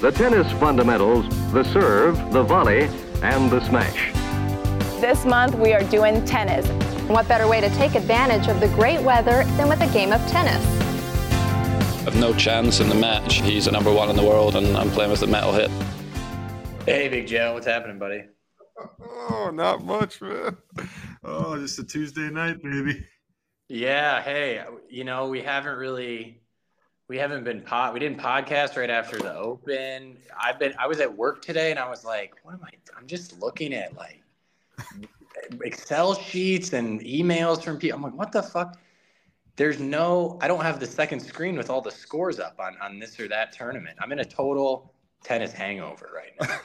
the tennis fundamentals, the serve, the volley, and the smash. This month we are doing tennis. What better way to take advantage of the great weather than with a game of tennis? I've no chance in the match. He's the number one in the world, and I'm playing with the metal hit. Hey, Big Joe, what's happening, buddy? Oh, not much, man. Oh, just a Tuesday night, baby. Yeah. Hey, you know we haven't really, we haven't been pod, we didn't podcast right after the Open. I've been, I was at work today, and I was like, what am I? I'm just looking at like Excel sheets and emails from people. I'm like, what the fuck? There's no, I don't have the second screen with all the scores up on on this or that tournament. I'm in a total tennis hangover right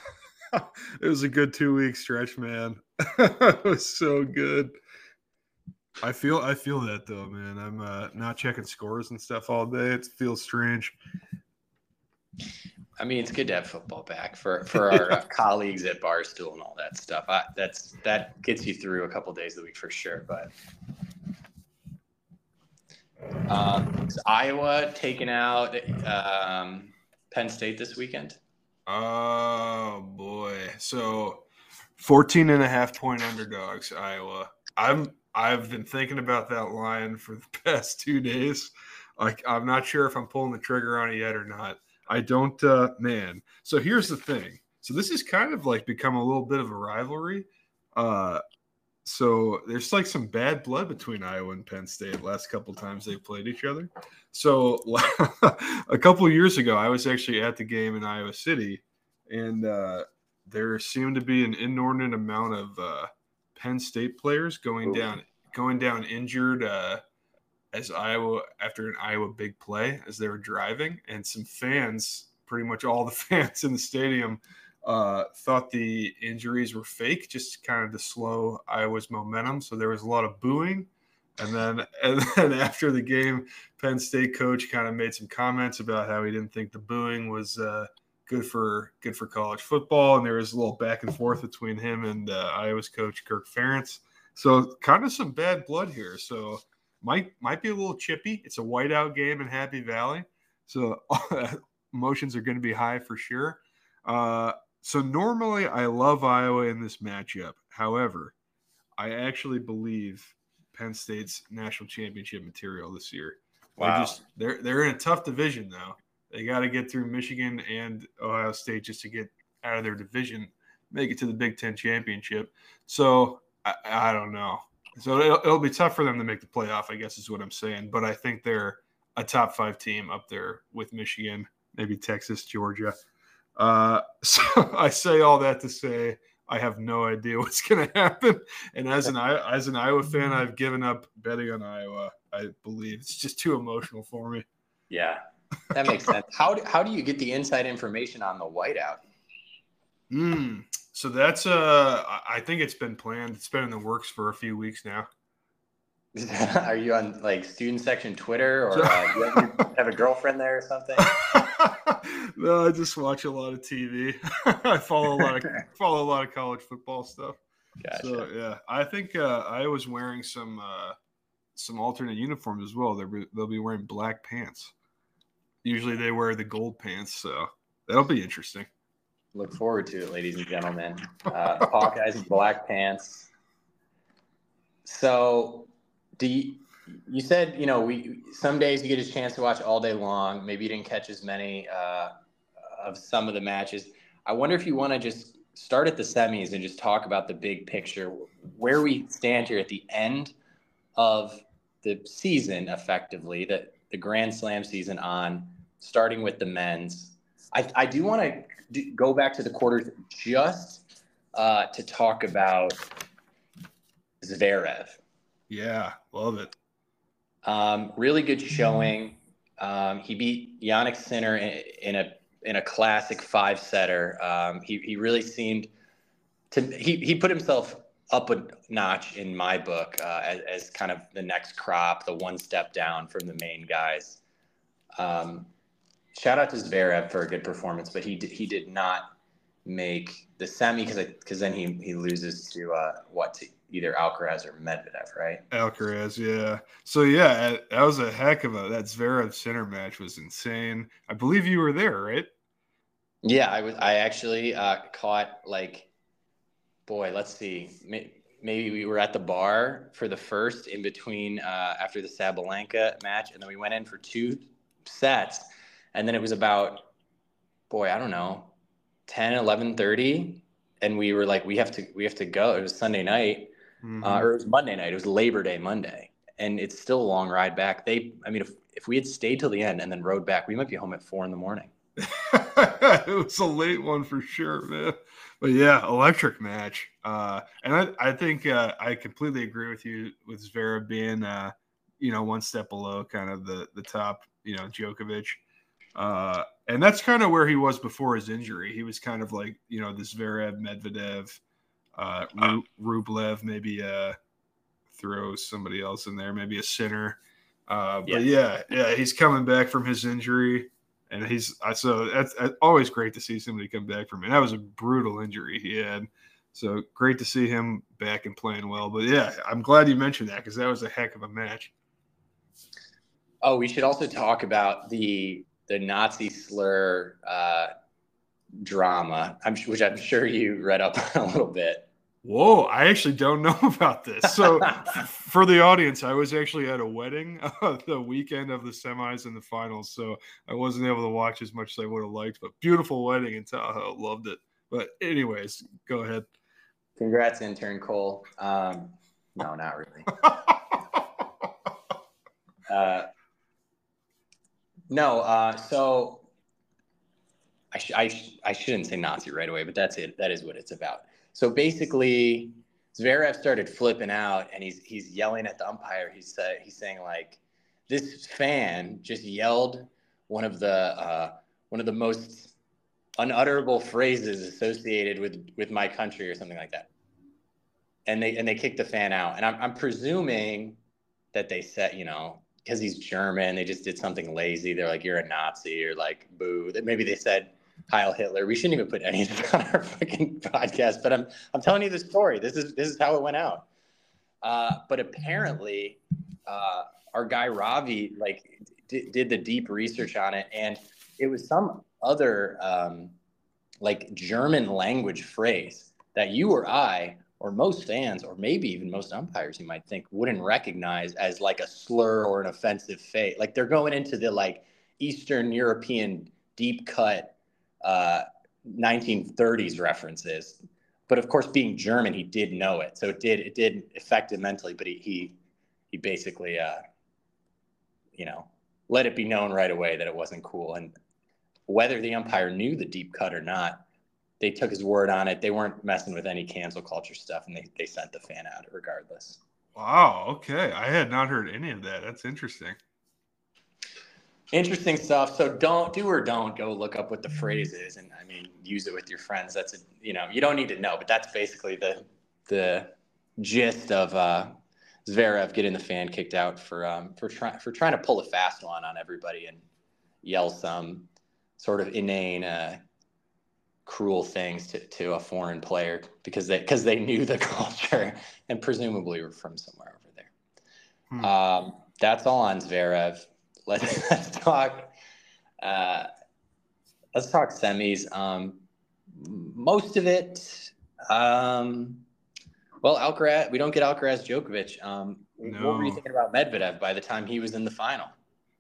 now. it was a good two week stretch, man. it was so good. I feel I feel that though, man. I'm uh, not checking scores and stuff all day. It feels strange. I mean, it's good to have football back for for our uh, colleagues at Barstool and all that stuff. I, that's that gets you through a couple days a week for sure. But um, is Iowa taking out um, Penn State this weekend? Oh boy. So 14 and a half point underdogs, Iowa. I'm I've been thinking about that line for the past two days. Like I'm not sure if I'm pulling the trigger on it yet or not. I don't uh man. So here's the thing. So this is kind of like become a little bit of a rivalry. Uh so there's like some bad blood between Iowa and Penn State last couple times they played each other. So a couple years ago, I was actually at the game in Iowa City, and uh, there seemed to be an inordinate amount of uh, Penn State players going down, going down injured uh, as Iowa after an Iowa big play as they were driving, and some fans, pretty much all the fans in the stadium, uh, thought the injuries were fake, just kind of to slow Iowa's momentum. So there was a lot of booing. And then, and then after the game, Penn State coach kind of made some comments about how he didn't think the booing was uh, good for good for college football, and there was a little back and forth between him and uh, Iowa's coach Kirk Ferentz. So kind of some bad blood here. So might might be a little chippy. It's a whiteout game in Happy Valley, so emotions are going to be high for sure. Uh, so normally I love Iowa in this matchup. However, I actually believe Penn State's national championship material this year. Wow. They're just they're they're in a tough division now. They got to get through Michigan and Ohio State just to get out of their division, make it to the Big Ten championship. So I, I don't know. So it'll, it'll be tough for them to make the playoff, I guess is what I'm saying. But I think they're a top five team up there with Michigan, maybe Texas, Georgia. Uh, so I say all that to say I have no idea what's going to happen. And as an as an Iowa fan, I've given up betting on Iowa. I believe it's just too emotional for me. Yeah, that makes sense. How do, how do you get the inside information on the whiteout? Hmm. So that's uh, I think it's been planned. It's been in the works for a few weeks now. Are you on like student section Twitter or uh, you have, have a girlfriend there or something? no, I just watch a lot of TV. I follow a lot of follow a lot of college football stuff. Gotcha. So yeah, I think uh, I was wearing some uh, some alternate uniforms as well. They'll they'll be wearing black pants. Usually they wear the gold pants, so that'll be interesting. Look forward to it, ladies and gentlemen. Uh, Hawkeyes in black pants. So, do you, you said you know we some days you get a chance to watch all day long. Maybe you didn't catch as many uh, of some of the matches. I wonder if you want to just start at the semis and just talk about the big picture, where we stand here at the end of the season, effectively the the Grand Slam season on, starting with the men's. I, I do want to go back to the quarters just uh, to talk about Zverev. Yeah, love it. Um, really good showing. Um, he beat Jannik Sinner in, in, a in a classic five setter. Um, he he really seemed to he he put himself up a notch in my book uh, as, as kind of the next crop, the one step down from the main guys. Um, shout out to Zverev for a good performance, but he did, he did not make the semi because because then he he loses to uh, what to either Alcaraz or Medvedev, right? Alcaraz, yeah. So yeah, that was a heck of a that Zverev Sinner match was insane. I believe you were there, right? Yeah, I was. I actually uh, caught like, boy, let's see. Maybe we were at the bar for the first in between uh, after the Sabalenka match, and then we went in for two sets, and then it was about, boy, I don't know, 10, 11, 30, and we were like, we have to, we have to go. It was Sunday night, mm-hmm. uh, or it was Monday night. It was Labor Day Monday, and it's still a long ride back. They, I mean, if if we had stayed till the end and then rode back, we might be home at four in the morning. it was a late one for sure, man. But yeah, electric match. Uh, and I, I think uh, I completely agree with you with Zverev being, uh, you know, one step below kind of the the top, you know, Djokovic. Uh, and that's kind of where he was before his injury. He was kind of like, you know, this Zverev, Medvedev, uh, Rublev, maybe uh, throw somebody else in there, maybe a Sinner. Uh, but yeah. yeah, yeah, he's coming back from his injury and he's so that's, that's always great to see somebody come back from it. That was a brutal injury he had, so great to see him back and playing well. But yeah, I'm glad you mentioned that because that was a heck of a match. Oh, we should also talk about the the Nazi slur uh, drama, I'm, which I'm sure you read up on a little bit. Whoa, I actually don't know about this. So, for the audience, I was actually at a wedding uh, the weekend of the semis and the finals. So, I wasn't able to watch as much as I would have liked, but beautiful wedding in Tahoe. Loved it. But, anyways, go ahead. Congrats, intern Cole. Um, no, not really. uh, no, uh, so I, sh- I, sh- I shouldn't say Nazi right away, but that's it. That is what it's about. So basically, Zverev started flipping out, and he's he's yelling at the umpire. He's he's saying like, this fan just yelled one of the uh, one of the most unutterable phrases associated with with my country or something like that. And they and they kicked the fan out. And I'm I'm presuming that they said, you know, because he's German, they just did something lazy. They're like, you're a Nazi, or like, boo. Maybe they said Heil Hitler. We shouldn't even put any of on our fucking podcast, but I'm I'm telling you the story. This is this is how it went out. Uh, but apparently, uh, our guy Ravi like d- did the deep research on it, and it was some other um, like German language phrase that you or I or most fans or maybe even most umpires you might think wouldn't recognize as like a slur or an offensive fate. Like they're going into the like Eastern European deep cut uh, 1930s references. But of course, being German, he did know it, so it did it did affect him mentally. But he he, he basically, uh, you know, let it be known right away that it wasn't cool. And whether the umpire knew the deep cut or not, they took his word on it. They weren't messing with any cancel culture stuff, and they they sent the fan out regardless. Wow. Okay, I had not heard any of that. That's interesting interesting stuff. So don't do or don't go look up what the phrase is, and I mean use it with your friends. That's a you know you don't need to know, but that's basically the the gist of uh, Zverev getting the fan kicked out for um, for trying for trying to pull a fast one on everybody and yell some sort of inane. Uh, cruel things to, to a foreign player because they because they knew the culture and presumably were from somewhere over there. Hmm. Um, that's all on Zverev let's, let's talk. Uh, let's talk semis. Um, most of it. Um, well, Alcaraz. We don't get Alcaraz Djokovic. Um, no. What were you thinking about Medvedev by the time he was in the final?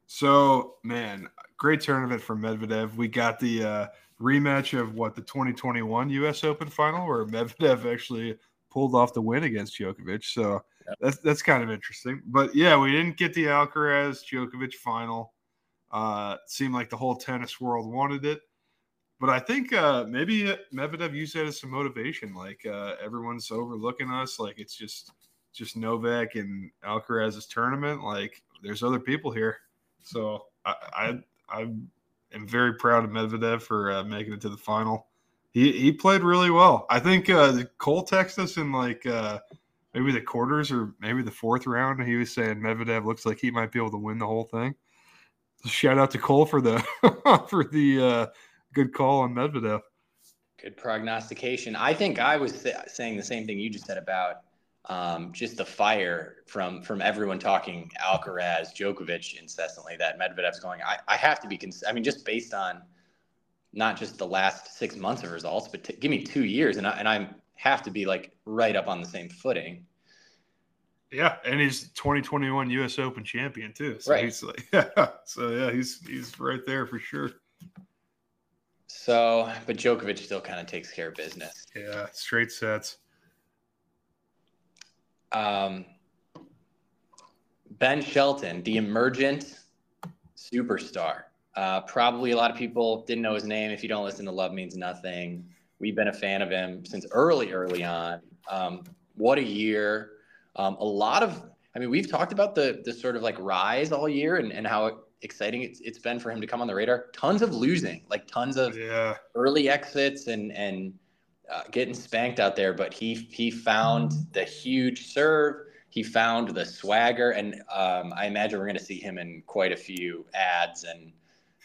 So, man, great tournament for Medvedev. We got the uh, rematch of what the 2021 U.S. Open final, where Medvedev actually pulled off the win against Djokovic. So. That's that's kind of interesting. But yeah, we didn't get the Alcaraz Djokovic final. Uh, seemed like the whole tennis world wanted it. But I think uh, maybe Medvedev used that as some motivation. Like uh, everyone's overlooking us. Like it's just just Novak and Alcaraz's tournament. Like there's other people here. So I I, I am very proud of Medvedev for uh, making it to the final. He he played really well. I think uh, Cole texted us in like uh, maybe the quarters or maybe the fourth round. He was saying Medvedev looks like he might be able to win the whole thing. Shout out to Cole for the for the uh, good call on Medvedev. Good prognostication. I think I was saying the same thing you just said about um, just the fire from from everyone talking Alcaraz, Djokovic incessantly. That Medvedev's going. I, I have to be. Cons- I mean, just based on not just the last six months of results, but t- give me two years, and I and I have to be like right up on the same footing. Yeah, and he's 2021 U.S. Open champion too. So Right. he's like, yeah. So yeah, he's he's right there for sure. So, but Djokovic still kind of takes care of business. Yeah, straight sets. Um, ben Shelton, the emergent superstar. Uh, probably a lot of people didn't know his name. If you don't listen to Love Means Nothing, we've been a fan of him since early, early on. Um, what a year! Um, a lot of, I mean, we've talked about the the sort of like rise all year and, and how exciting it's, it's been for him to come on the radar. Tons of losing, like tons of Yeah, early exits and and uh, getting spanked out there, but he he found the huge serve. He found the swagger, and um, I imagine we're going to see him in quite a few ads and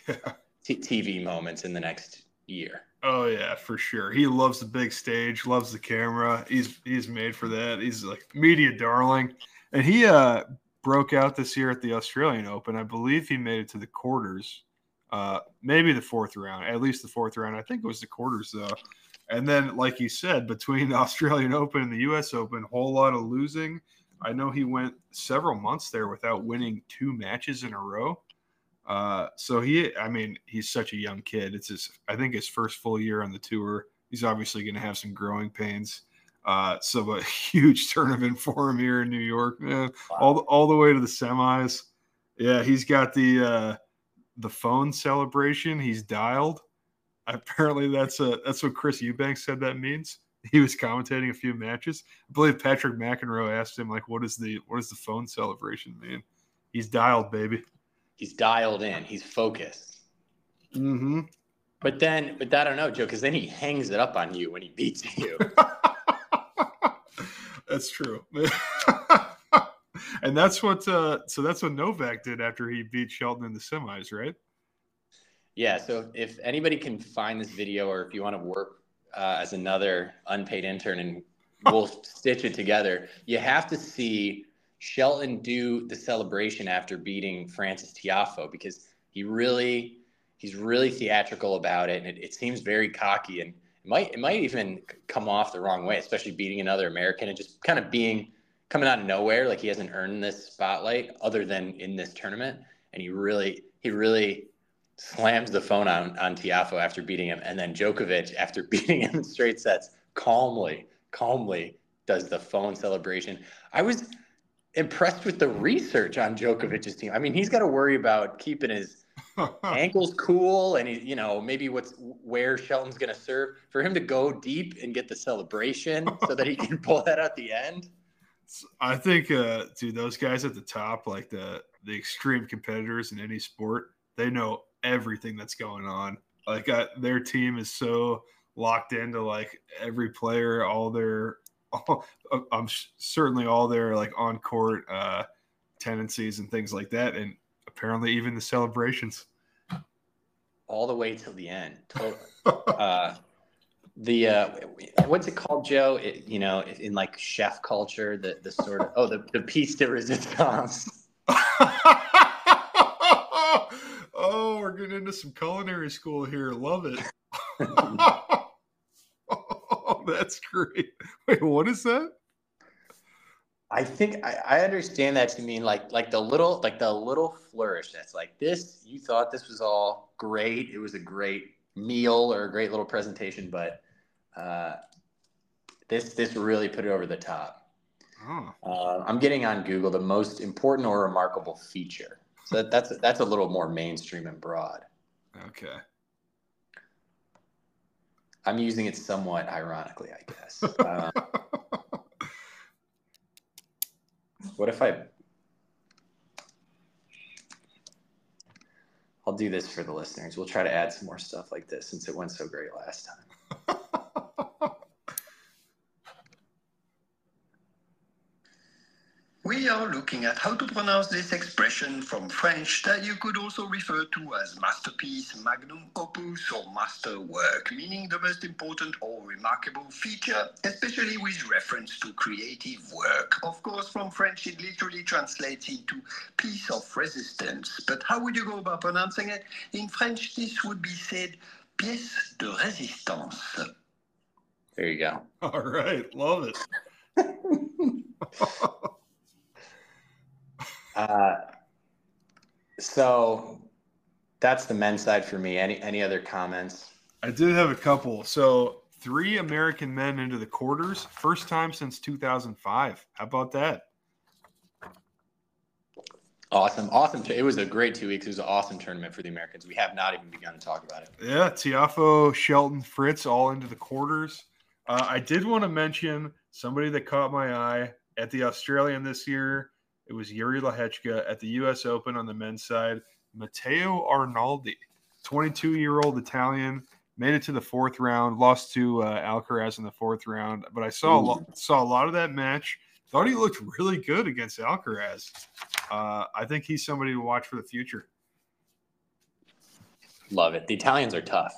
t- TV moments in the next year. Oh yeah, for sure. He loves the big stage, loves the camera. He's he's made for that. He's like media darling. And he uh broke out this year at the Australian Open. I believe he made it to the quarters. Uh maybe the fourth round, at least the fourth round. I think it was the quarters though. And then like you said, between the Australian Open and the US Open, whole lot of losing. I know he went several months there without winning two matches in a row. Uh, so he, I mean, he's such a young kid. It's his, I think, his first full year on the tour. He's obviously going to have some growing pains. Uh, so a huge tournament for him here in New York, man. All the, all the way to the semis. Yeah, he's got the uh, the phone celebration. He's dialed. Apparently, that's a that's what Chris Eubanks said that means. He was commentating a few matches. I believe Patrick McEnroe asked him like, "What is the what does the phone celebration mean?" He's dialed, baby. He's dialed in. He's focused. Mm-hmm. But then, but I don't know, Joe, because then he hangs it up on you when he beats you. that's true. and that's what uh so that's what Novak did after he beat Shelton in the semis, right? Yeah. So if anybody can find this video, or if you want to work uh, as another unpaid intern, and we'll stitch it together, you have to see Shelton do the celebration after beating Frances Tiafoe because he really, he's really theatrical about it, and it, it seems very cocky, and it might, it might even come off the wrong way, especially beating another American and just kind of being coming out of nowhere, like he hasn't earned this spotlight other than in this tournament, and he really, he really slams the phone on on Tiafoe after beating him, and then Djokovic after beating him in straight sets, calmly, calmly does the phone celebration. I was impressed with the research on Djokovic's team. I mean, he's got to worry about keeping his ankles cool, and he, you know, maybe what's where Shelton's going to serve for him to go deep and get the celebration so that he can pull that at the end. I think, uh, dude, those guys at the top, like the the extreme competitors in any sport, they know everything that's going on. Like uh, their team is so locked into like every player, all their, all, I'm s- certainly all their like on court uh, tendencies and things like that, and apparently even the celebrations. all the way till the end. Totally. uh, the uh, what's it called, Joe? It, you know, in like chef culture, the the sort of oh the the piece de resistance. getting into some culinary school here. Love it. oh, that's great. Wait, what is that? I think I, I understand that to mean like like the little like the little flourish that's like this. You thought this was all great. It was a great meal or a great little presentation, but uh, this this really put it over the top. Oh, Uh, I'm getting on Google the most important or remarkable feature. So that, that's that's a little more mainstream and broad. okay. I'm using it somewhat ironically, I guess. Uh, what if I? I'll do this for the listeners. We'll try to add some more stuff like this since it went so great last time. We are looking at how to pronounce this expression from French that you could also refer to as masterpiece, magnum opus, or masterwork, meaning the most important or remarkable feature, especially with reference to creative work. Of course, from French, it literally translates into piece of resistance. But how would you go about pronouncing it? In French, this would be said pièce de résistance. There you go. All right, love it. Uh, so that's the men's side for me. Any any other comments? I did have a couple. So three American men into the quarters, first time since 2005. How about that? Awesome, awesome. It was a great two weeks. It was an awesome tournament for the Americans. We have not even begun to talk about it. Yeah, Tiafoe, Shelton, Fritz, all into the quarters. Uh, I did want to mention somebody that caught my eye at the Australian this year. It was Jiri Lehecka at the U.S. Open on the men's side. Matteo Arnaldi, 22 year old Italian, made it to the fourth round, lost to uh, Alcaraz in the fourth round. But I saw a lot, saw a lot of that match. Thought he looked really good against Alcaraz. Uh, I think he's somebody to watch for the future. Love it. The Italians are tough.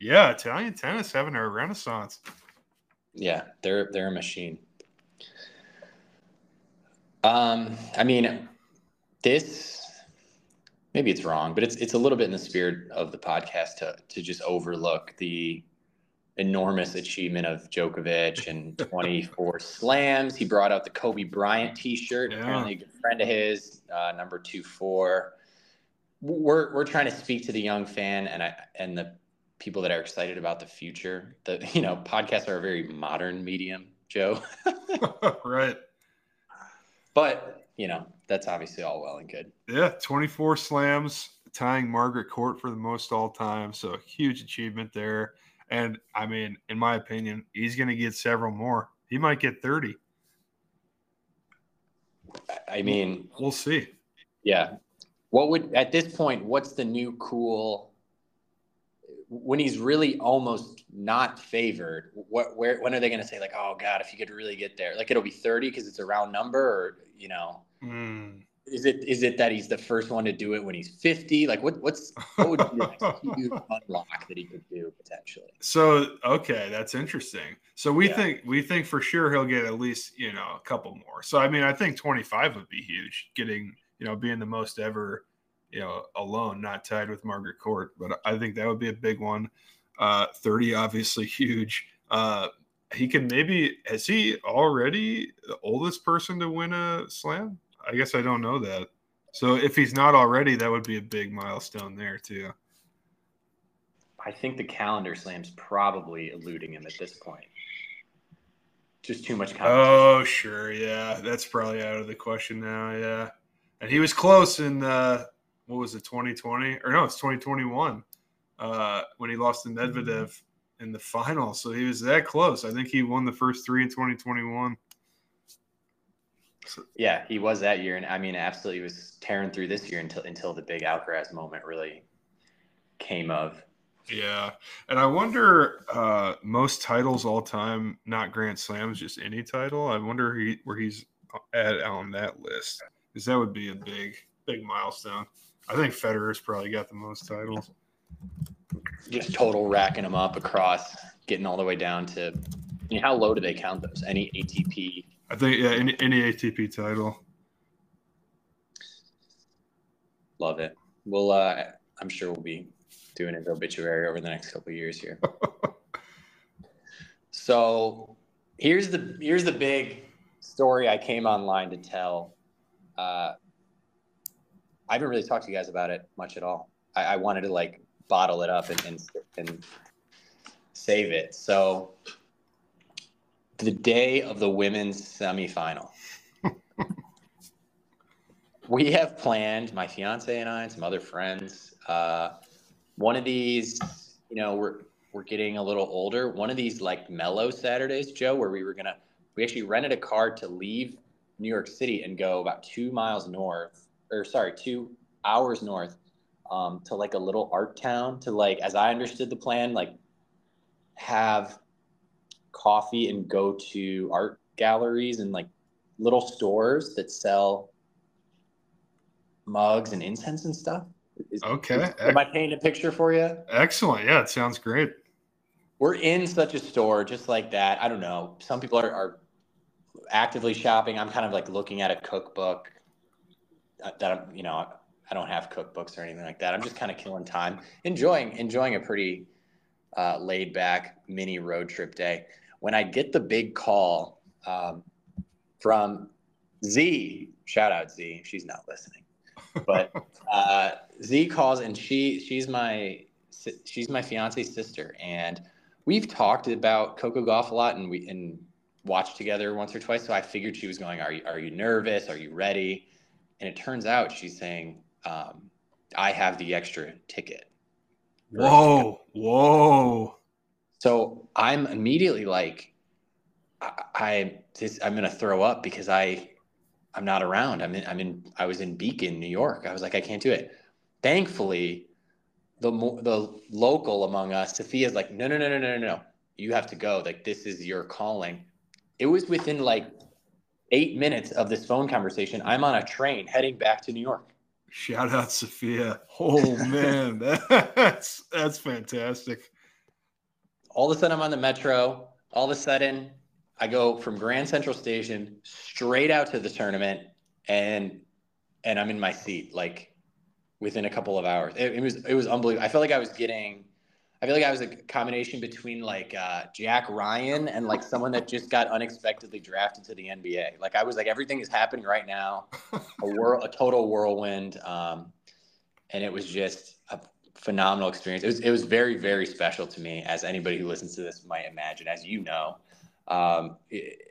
Yeah, Italian tennis having a renaissance. Yeah, they're they're a machine. Um, I mean, this maybe it's wrong, but it's it's a little bit in the spirit of the podcast to to just overlook the enormous achievement of Djokovic and 24 slams. He brought out the Kobe Bryant T-shirt. Yeah. Apparently, a good friend of his, uh, number two four. We're we're trying to speak to the young fan and I and the people that are excited about the future. The you know podcasts are a very modern medium, Joe. right. But you know that's obviously all well and good. Yeah, 24 slams, tying Margaret Court for the most all time. So huge achievement there. And I mean, in my opinion, he's going to get several more. He might get 30. I- I mean, We'll see. Yeah. What would at this point? What's the new cool? When he's really almost not favored, what? Where? When are they going to say like, "Oh God, if you could really get there"? Like it'll be thirty because it's a round number, or you know, Hmm. is it is it that he's the first one to do it when he's fifty? Like what? What's what would be the next huge unlock that he could do potentially? So okay, that's interesting. So we Yeah. think we think for sure he'll get at least you know a couple more. So I mean, I think 25 would be huge, getting you know being the most ever, you know, alone, not tied with Margaret Court. But I think that would be a big one. Uh, 30 obviously huge. Uh, he can maybe has he already the oldest person to win a slam? I guess I don't know that. So if he's not already, that would be a big milestone there too. I think the calendar slam's probably eluding him at this point. Just too much competition. Oh, sure. Yeah. That's probably out of the question now. Yeah. And he was close in, uh, what was it, 2020? Or no, it's 2021 uh, when he lost to Medvedev in the final. So he was that close. I think he won the first three in 2021. Yeah, he was that year, and I mean, absolutely was tearing through this year until until the big Alcaraz moment really came of. Yeah. And I wonder, uh, most titles all time, not Grand Slams, just any title. I wonder he, where he's at on that list because that would be a big, big milestone. I think Federer's probably got the most titles. Just total racking them up across, getting all the way down to. I mean, how low do they count those? Any ATP? I think yeah, any, any ATP title. Love it. We'll. Uh, I'm sure we'll be doing his obituary over the next couple of years here. so here's the here's the big story I came online to tell. Uh, I haven't really talked to you guys about it much at all. I, I wanted to like bottle it up and, and and save it. So the day of the women's semifinal. we have planned, my fiance and I and some other friends, uh, one of these, you know, we're we're getting a little older. One of these like mellow Saturdays, Joe, where we were gonna we actually rented a car to leave New York City and go about two miles north, or sorry, two hours north, um, to like a little art town to like, as I understood the plan, like have coffee and go to art galleries and like little stores that sell mugs and incense and stuff. Is- Okay. Am I painting a picture for you? Excellent. Yeah, it sounds great. We're in such a store just like that. I don't know. Some people are, are actively shopping. I'm kind of like looking at a cookbook that I'm, you know, I don't have cookbooks or anything like that. I'm just kind of killing time, enjoying enjoying a pretty uh, laid back mini road trip day. When I get the big call um, from Z, shout out Z, she's not listening, but uh, Z calls and she she's my she's my fiance's sister, and we've talked about Coco Gauff a lot, and we and watched together once or twice. So I figured she was going, "Are you are you nervous? Are you ready?" And it turns out she's saying, um, "I have the extra ticket." Whoa, whoa! So I'm immediately like, I, I this, I'm gonna throw up because I I'm not around. I'm in I'm in I was in Beacon, New York. I was like, I can't do it. Thankfully, the the local among us, Sophia's like, no, no, no, no, no, no, no. You have to go. Like this is your calling. It was within like eight minutes of this phone conversation. I'm on a train heading back to New York. Shout out Sophia. Oh man, that's that's fantastic. All of a sudden I'm on the metro. All of a sudden I go from Grand Central Station straight out to the tournament and and I'm in my seat like within a couple of hours. It, it, was it was unbelievable. I felt like I was getting. I feel like I was a combination between like uh, Jack Ryan and like someone that just got unexpectedly drafted to the NBA. Like I was like everything is happening right now, a world, a total whirlwind, um, and it was just a phenomenal experience. It was it was very very special to me, as anybody who listens to this might imagine. As you know, um, it,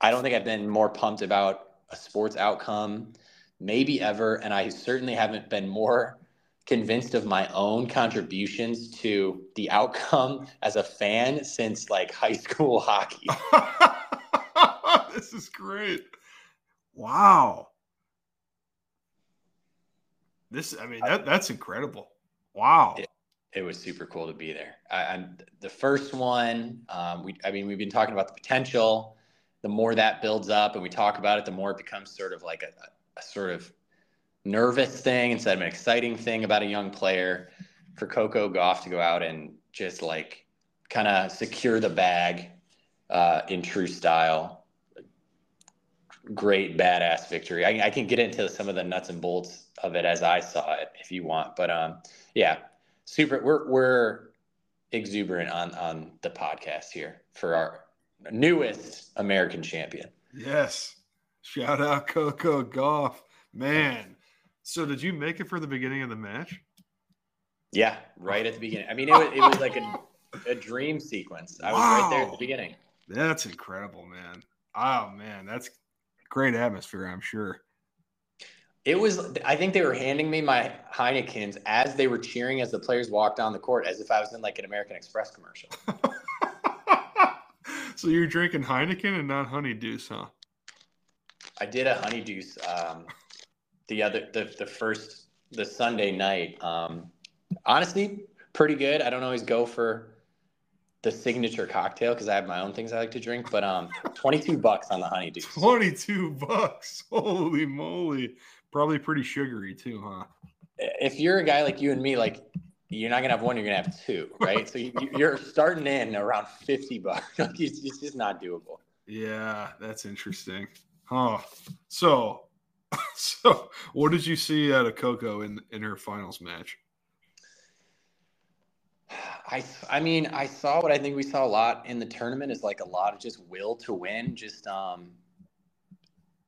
I don't think I've been more pumped about a sports outcome maybe ever. And I certainly haven't been more convinced of my own contributions to the outcome as a fan since like high school hockey. this is great. Wow. This, I mean, that, that's incredible. Wow. It, it was super cool to be there. I, am the first one. Um, we, I mean, we've been talking about the potential. The more that builds up and we talk about it, the more it becomes sort of like a, a sort of nervous thing instead of an exciting thing about a young player for Coco Gauff to go out and just like kind of secure the bag uh, in true style. Great badass victory. I, I, can get into some of the nuts and bolts of it as I saw it if you want, but um, yeah, super. We're we're exuberant on on the podcast here for our newest American champion. Yes. Shout out Coco Gauff. Man. So did you make it for the beginning of the match? Yeah, right at the beginning. I mean, it was, it was like a, a dream sequence. I was wow. right there at the beginning. That's incredible, man. Oh, man. That's great atmosphere, I'm sure. It was, I think they were handing me my Heineken's as they were cheering as the players walked on the court as if I was in like an American Express commercial. so you're drinking Heineken and not Honey Deuce, huh? I did a Honey Deuce um, the other the the first the Sunday night. Um, honestly, pretty good. I don't always go for the signature cocktail because I have my own things I like to drink. But um, twenty two bucks on the Honey Deuce. Twenty two bucks. Holy moly! Probably pretty sugary too, huh? If you're a guy like you and me, like you're not gonna have one, you're gonna have two, right? so you, are starting in around fifty bucks. it's just not doable. Yeah, that's interesting. Oh, so so what did you see out of Coco in in her finals match? I I mean, I saw what I think we saw a lot in the tournament is like a lot of just will to win, just um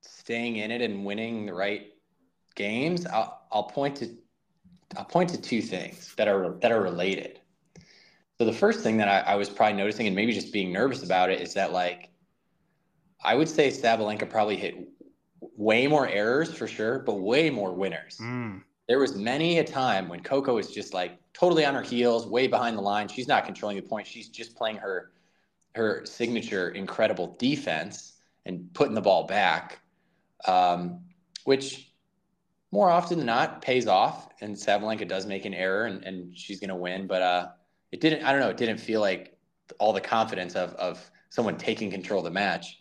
staying in it and winning the right games. I'll I'll point to I'll point to two things that are that are related. So the first thing that I, I was probably noticing and maybe just being nervous about it is that like I would say Sabalenka probably hit way more errors for sure, but way more winners. Mm. There was many a time when Coco was just like totally on her heels, way behind the line. She's not controlling the point. She's just playing her her signature incredible defense and putting the ball back, um, which more often than not pays off. And Sabalenka does make an error, and, and she's going to win. But uh, it didn't. I don't know. It didn't feel like all the confidence of of someone taking control of the match.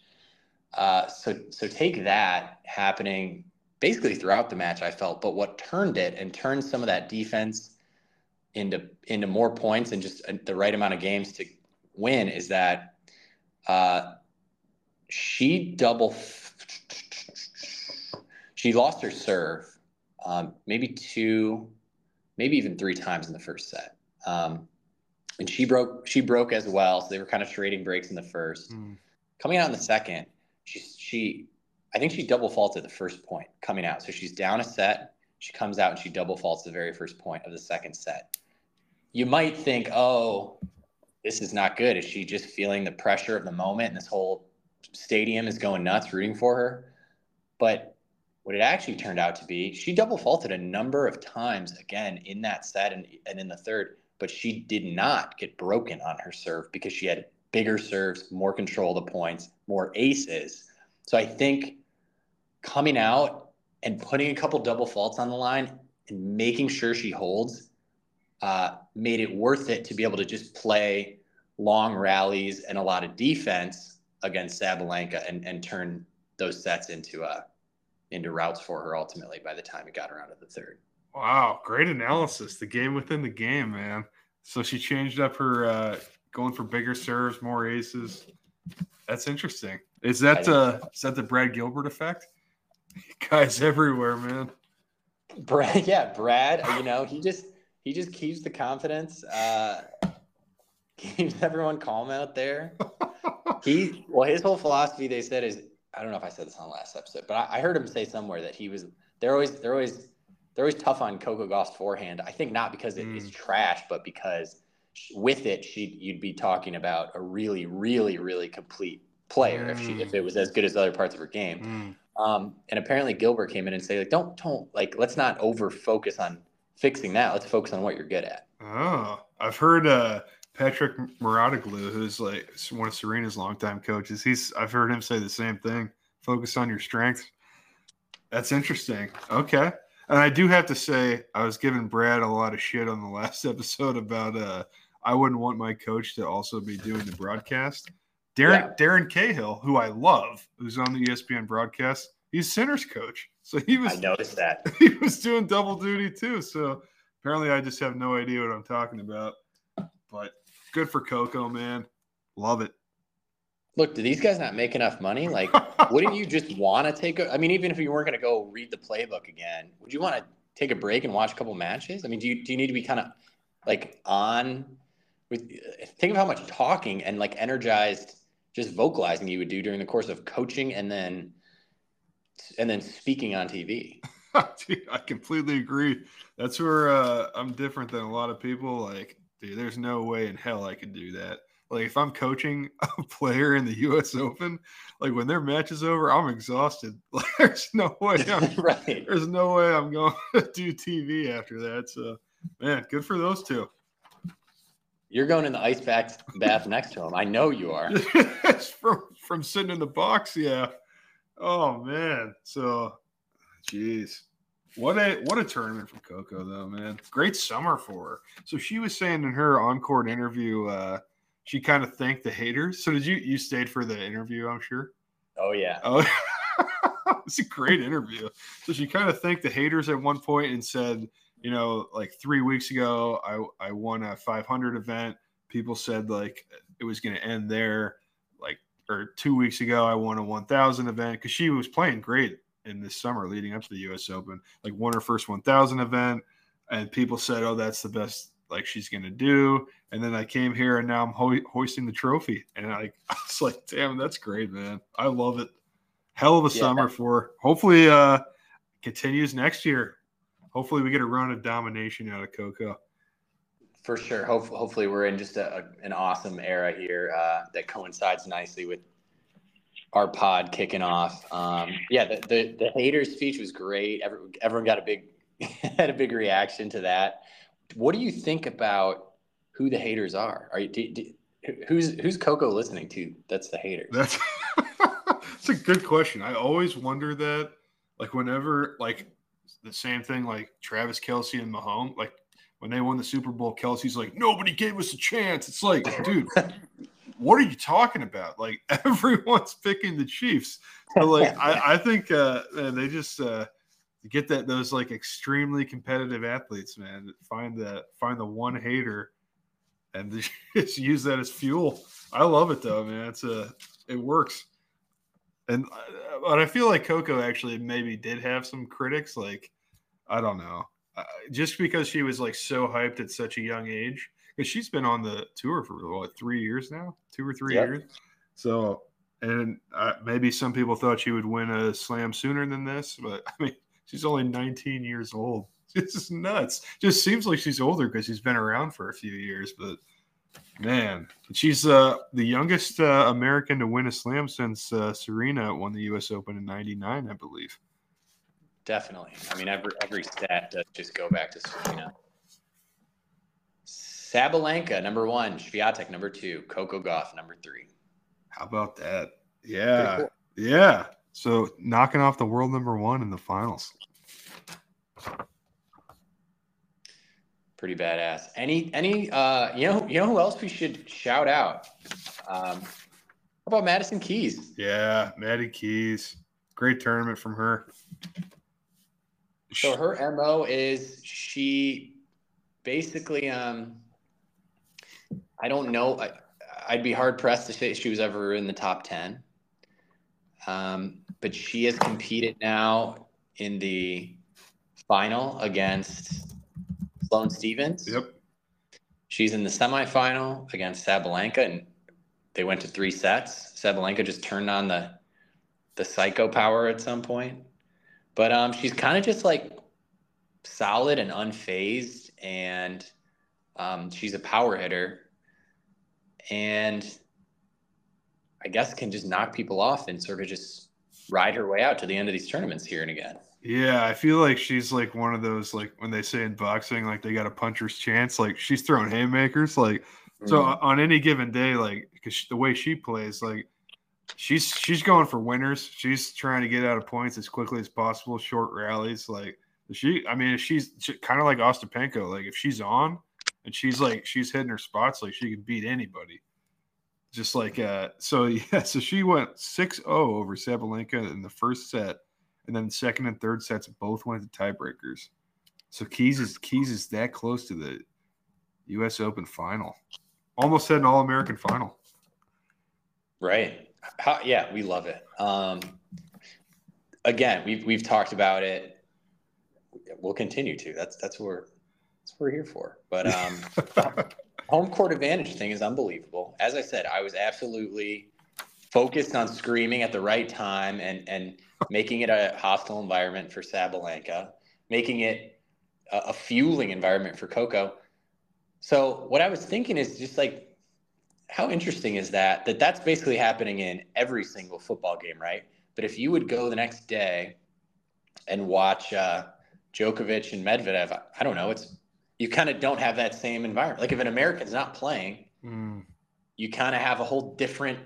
Uh, so so take that happening basically throughout the match. I felt, but what turned it and turned some of that defense into into more points and just the right amount of games to win is that uh, she double she lost her serve um, maybe two maybe even three times in the first set um, and she broke she broke as well. So they were kind of trading breaks in the first. Mm. Coming out in the second, she she I think she double faulted the first point coming out. So she's down a set. She comes out and she double faults the very first point of the second set. You might think, oh, this is not good. Is she just feeling the pressure of the moment and this whole stadium is going nuts rooting for her? But what it actually turned out to be, she double faulted a number of times again in that set and, and in the third, but she did not get broken on her serve because she had bigger serves, more control of the points, more aces. So I think coming out and putting a couple double faults on the line and making sure she holds uh, made it worth it to be able to just play long rallies and a lot of defense against Sabalenka and, and turn those sets into uh, into routes for her ultimately by the time it got around to the third. Wow, great analysis. The game within the game, man. So she changed up her uh, going for bigger serves, more aces. That's interesting. Is that uh is that the Brad Gilbert effect? Guys everywhere, man. Brad, yeah, Brad. You know, he just he just keeps the confidence. Uh, keeps everyone calm out there. He well, his whole philosophy they said is I don't know if I said this on the last episode, but I, I heard him say somewhere that he was they're always they're always they're always tough on Coco Gauff's forehand. I think not because it, Mm. it's trash, but because with it, she you'd be talking about a really, really, really complete player if she Mm. if it was as good as other parts of her game. Um, and apparently Gilbert came in and say like, don't don't like let's not over focus on fixing that. Let's focus on what you're good at. Oh, I've heard uh, Patrick Mouratoglou, who's like one of Serena's longtime coaches. He's I've heard him say the same thing. Focus on your strengths. That's interesting. Okay. And I do have to say, I was giving Brad a lot of shit on the last episode about uh I wouldn't want my coach to also be doing the broadcast. Darren Darren Cahill, who I love, who's on the ESPN broadcast, he's Sinner's coach. So he was I noticed that. he was doing double duty too. So apparently, I just have no idea what I'm talking about. But good for Coco, man. Love it. Look, do these guys not make enough money? Like, wouldn't you just want to take a? I mean, even if you weren't going to go read the playbook again, would you want to take a break and watch a couple matches? I mean, do you do you need to be kind of like on with? Think of how much talking and like energized, just vocalizing you would do during the course of coaching and then and then speaking on TV. Dude, I completely agree. That's where uh, I'm different than a lot of people. Like, dude, there's no way in hell I could do that. Like, if I'm coaching a player in the U.S. Open, like when their match is over, I'm exhausted. Like, there's no way. I'm, right. there's no way I'm going to do TV after that. So, man, good for those two. You're going in the ice bath bath next to him. I know you are. It's from from sitting in the box, yeah. Oh man. So jeez. What a what a tournament for Coco though, man. Great summer for her. So she was saying in her on-court interview, uh, she kind of thanked the haters. So did you you stayed for the interview, I'm sure? Oh yeah. Oh it's a great interview. So she kind of thanked the haters at one point and said, you know, like three weeks ago, I I won a 500 event. People said like it was going to end there. Like or two weeks ago, I won a 1,000 event because she was playing great in this summer leading up to the U.S. Open. Like won her first 1,000 event, and people said, "Oh, that's the best." Like she's gonna do, and then I came here and now I'm ho- hoisting the trophy, and I, I was like, "Damn, that's great, man! I love it." Hell of a Yeah. summer for hopefully uh continues next year. Hopefully we get a run of domination out of Coco. For sure. Hope, hopefully, we're in just a, a- an awesome era here uh, that coincides nicely with our pod kicking off. Um, yeah, the, the the haters speech was great. Every, everyone got a big had a big reaction to that. What do you think about who the haters are? Are you do, do, who's who's Coco listening to? That's the haters. That's that's a good question. I always wonder that, like whenever like the same thing, like Travis Kelce and Mahomes, like when they won the Super Bowl, Kelce's like, nobody gave us a chance. It's like, dude, what are you talking about? Like everyone's picking the Chiefs. So like I, I think uh man, they just uh get that those like extremely competitive athletes, man. Find the find the one hater and just use that as fuel. I love it though, man. It's a it works. And uh, but I feel like Coco actually maybe did have some critics. Like I don't know, uh, just because she was like so hyped at such a young age. because she's been on the tour for what three years now, two or three Yep. years. So, and uh, maybe some people thought she would win a slam sooner than this, but I mean, she's only 19 years old. This is nuts. Just seems like she's older because she's been around for a few years, but man, she's uh, the youngest uh, American to win a slam since uh, Serena won the U.S. Open in '99, I believe. Definitely. I mean, every every stat does just go back to Serena. Sabalenka, number one. Swiatek, number two. Coco Gauff, number three. How about that? Yeah, cool. yeah. So knocking off the world number one in the finals. Pretty badass. Any any uh you know you know who else we should shout out? Um how about Madison Keys? Yeah, Maddie Keys, great tournament from her. So her MO is she basically um I don't know I, I'd be hard pressed to say she was ever in the top 10. Um but she has competed now in the final against Sloane Stevens. Yep. She's in the semifinal against Sabalenka, and they went to three sets. Sabalenka just turned on the the psycho power at some point, but um, she's kind of just like solid and unfazed, and um, she's a power hitter, and I guess can just knock people off and sort of just ride her way out to the end of these tournaments here and again. Yeah, I feel like she's like one of those like when they say in boxing, like they got a puncher's chance. Like she's throwing haymakers. Like so Mm. on any given day, like because the way she plays, like she's she's going for winners. She's trying to get out of points as quickly as possible, short rallies. Like she, I mean, she's she, kind of like Ostapenko. Like if she's on and she's like she's hitting her spots, like she can beat anybody. Just like uh, so yeah, so she went 6-0 over Sabalenka in the first set, and then second and third sets both went to tiebreakers. So Keys is Keys is that close to the U.S. Open final. Almost had an All American final. Right. How, yeah, we love it. Um, again, we've we've talked about it. We'll continue to. That's that's what we're that's what we're here for. But um, home court advantage thing is unbelievable. As I said, I was absolutely focused on screaming at the right time and and making it a hostile environment for Sabalenka, making it a, a fueling environment for Coco. So what I was thinking is just like how interesting is that that that's basically happening in every single football game right? But if you would go the next day and watch uh, Djokovic and Medvedev I don't know it's you kind of don't have that same environment. Like if an American's not playing Mm, you kind of have a whole different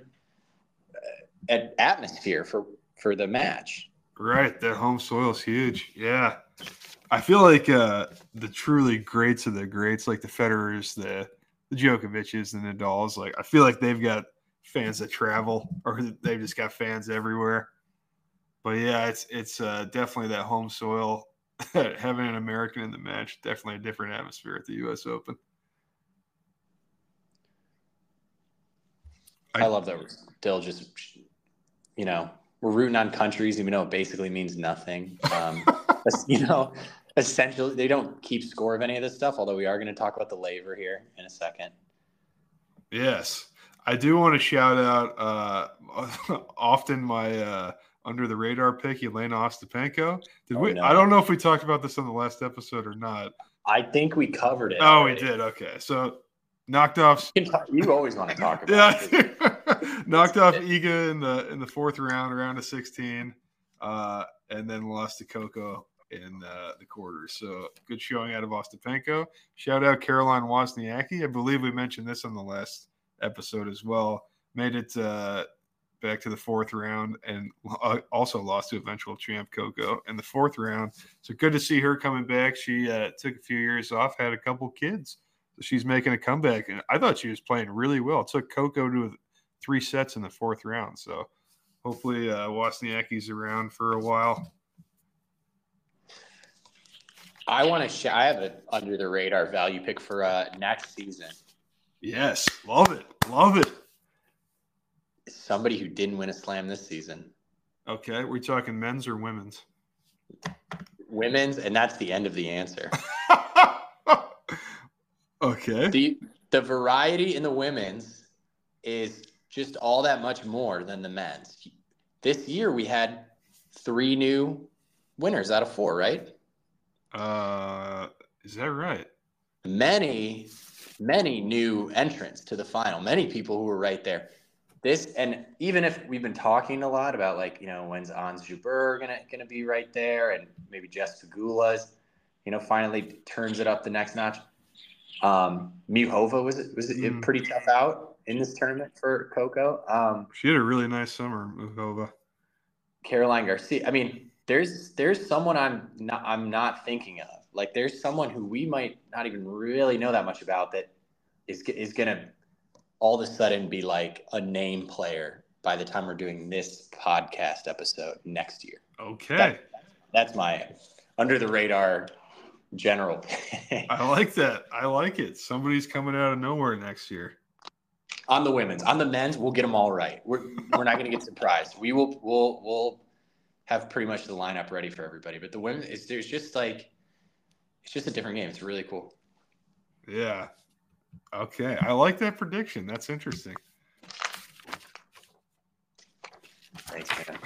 uh, atmosphere for for the match. Right, that home soil is huge. Yeah, I feel like uh, the truly greats of the greats, like the Federers, the the Djokovic's, and the Dolls. Like I feel like they've got fans that travel, or they've just got fans everywhere. But yeah, it's it's uh, definitely that home soil. Having an American in the match, definitely a different atmosphere at the U.S. Open. I, love that we're still just you know we're rooting on countries even though it basically means nothing um, you know essentially they don't keep score of any of this stuff although we are going to talk about the laver here in a second Yes. I do want to shout out uh often my uh under the radar pick, Elena Ostapenko. Did Oh, we no. I don't know if we talked about this on the last episode or not. i think we covered it Oh, we did. Okay. So knocked off You can talk- you always want to talk about it. yeah, knocked off Iga in the in the fourth round, round of 16, uh, and then lost to Coco in uh, the quarters. So good showing out of Ostapenko. Shout out Caroline Wozniacki. I believe we mentioned this on the last episode as well. Made it uh, back to the fourth round and uh, also lost to eventual champ Coco in the fourth round. So good to see her coming back. She uh, took a few years off, had a couple kids. So she's making a comeback, and I thought she was playing really well. It took Coco to three sets in the fourth round. So hopefully uh, Wozniacki's around for a while. I want to sh- i have an under the radar value pick for uh, next season Yes, love it, love it. somebody who didn't win a slam this season Okay, we're talking men's or women's? women's and that's the end of the answer okay. The the variety in the women's is just all that much more than the men's. This year we had three new winners out of four, right? Uh, is that right? Many, many new entrants to the final. Many people who were right there. This and even if we've been talking a lot about like you know when's Jabeur gonna gonna be right there and maybe Jess Pegula's, you know, finally turns it up the next notch. Um, Muchova was it was it Mm. pretty tough out in this tournament for Coco. Um, She had a really nice summer, Muchova. Caroline Garcia. I mean, there's there's someone I'm not I'm not thinking of. Like there's someone who we might not even really know that much about that is is gonna all of a sudden be like a name player by the time we're doing this podcast episode next year. Okay. That's my under the radar general. I like that. I like it. Somebody's coming out of nowhere next year. on the women's, on the men's, we'll get them all right. We're we're not going to get surprised. We will we'll we'll have pretty much the lineup ready for everybody. But the women, is there's just like it's just a different game. It's really cool. Yeah. Okay. I like that prediction. That's interesting. Thanks, man.